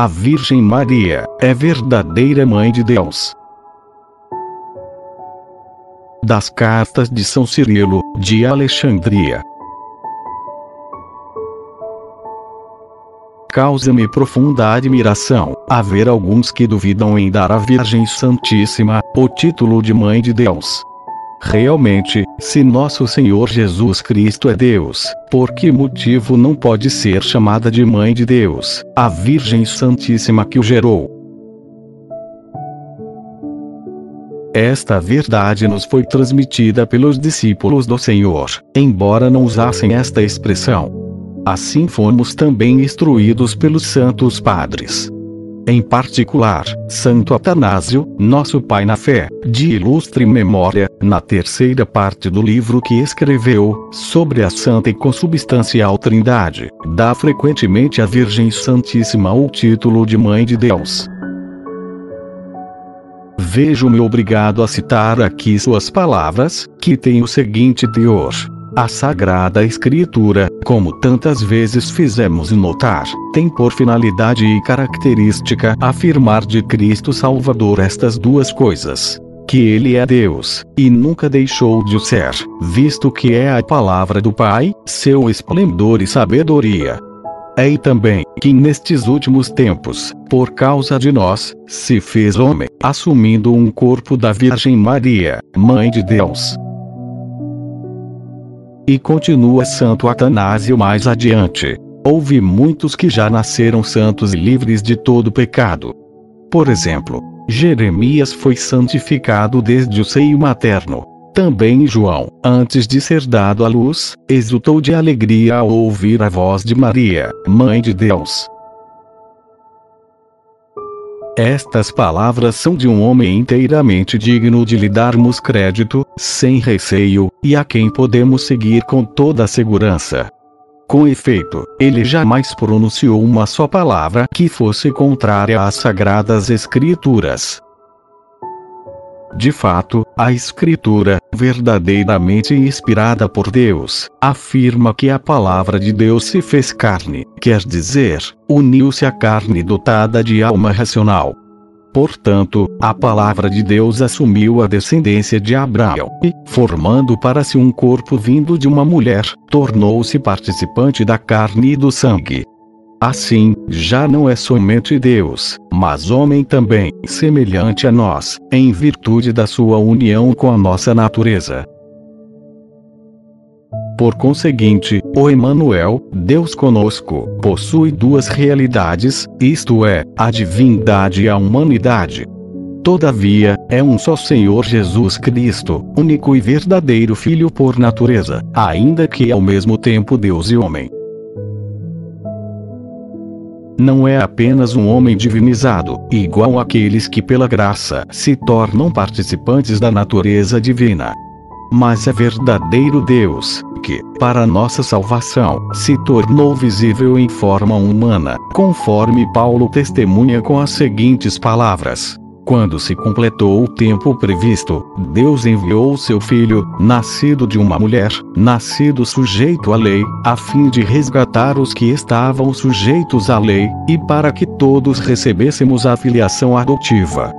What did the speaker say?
A Virgem Maria é verdadeira Mãe de Deus. Das Cartas de São Cirilo, de Alexandria. Causa-me profunda admiração haver alguns que duvidam em dar à Virgem Santíssima o título de Mãe de Deus. Realmente, se nosso Senhor Jesus Cristo é Deus, por que motivo não pode ser chamada de Mãe de Deus, a Virgem Santíssima que o gerou? Esta verdade nos foi transmitida pelos discípulos do Senhor, embora não usassem esta expressão. Assim fomos também instruídos pelos santos padres. Em particular, Santo Atanásio, nosso pai na fé, de ilustre memória, na terceira parte do livro que escreveu, sobre a Santa e Consubstancial Trindade, dá frequentemente à Virgem Santíssima o título de Mãe de Deus. Vejo-me obrigado a citar aqui suas palavras, que têm o seguinte teor. A Sagrada Escritura, como tantas vezes fizemos notar, tem por finalidade e característica afirmar de Cristo Salvador estas duas coisas. Que Ele é Deus, e nunca deixou de ser, visto que é a palavra do Pai, seu esplendor e sabedoria. É e também, que nestes últimos tempos, por causa de nós, se fez homem, assumindo um corpo da Virgem Maria, Mãe de Deus e continua Santo Atanásio mais adiante. Houve muitos que já nasceram santos e livres de todo pecado. Por exemplo, Jeremias foi santificado desde o seio materno. Também João, antes de ser dado à luz, exultou de alegria ao ouvir a voz de Maria, Mãe de Deus. Estas palavras são de um homem inteiramente digno de lhe darmos crédito, sem receio, e a quem podemos seguir com toda a segurança. Com efeito, ele jamais pronunciou uma só palavra que fosse contrária às sagradas Escrituras. De fato, a Escritura, verdadeiramente inspirada por Deus, afirma que a palavra de Deus se fez carne, quer dizer, uniu-se à carne dotada de alma racional. Portanto, a palavra de Deus assumiu a descendência de Abraão e, formando para si um corpo vindo de uma mulher, tornou-se participante da carne e do sangue. Assim, já não é somente Deus, mas homem também, semelhante a nós, em virtude da sua união com a nossa natureza. Por conseguinte, o Emmanuel, Deus conosco, possui duas realidades, isto é, a divindade e a humanidade. Todavia, é um só Senhor Jesus Cristo, único e verdadeiro Filho por natureza, ainda que ao mesmo tempo Deus e homem não é apenas um homem divinizado, igual àqueles que pela graça se tornam participantes da natureza divina. Mas é verdadeiro Deus, que, para nossa salvação, se tornou visível em forma humana, conforme Paulo testemunha com as seguintes palavras: quando se completou o tempo previsto, Deus enviou seu filho, nascido de uma mulher, nascido sujeito à lei, a fim de resgatar os que estavam sujeitos à lei, e para que todos recebêssemos a filiação adotiva.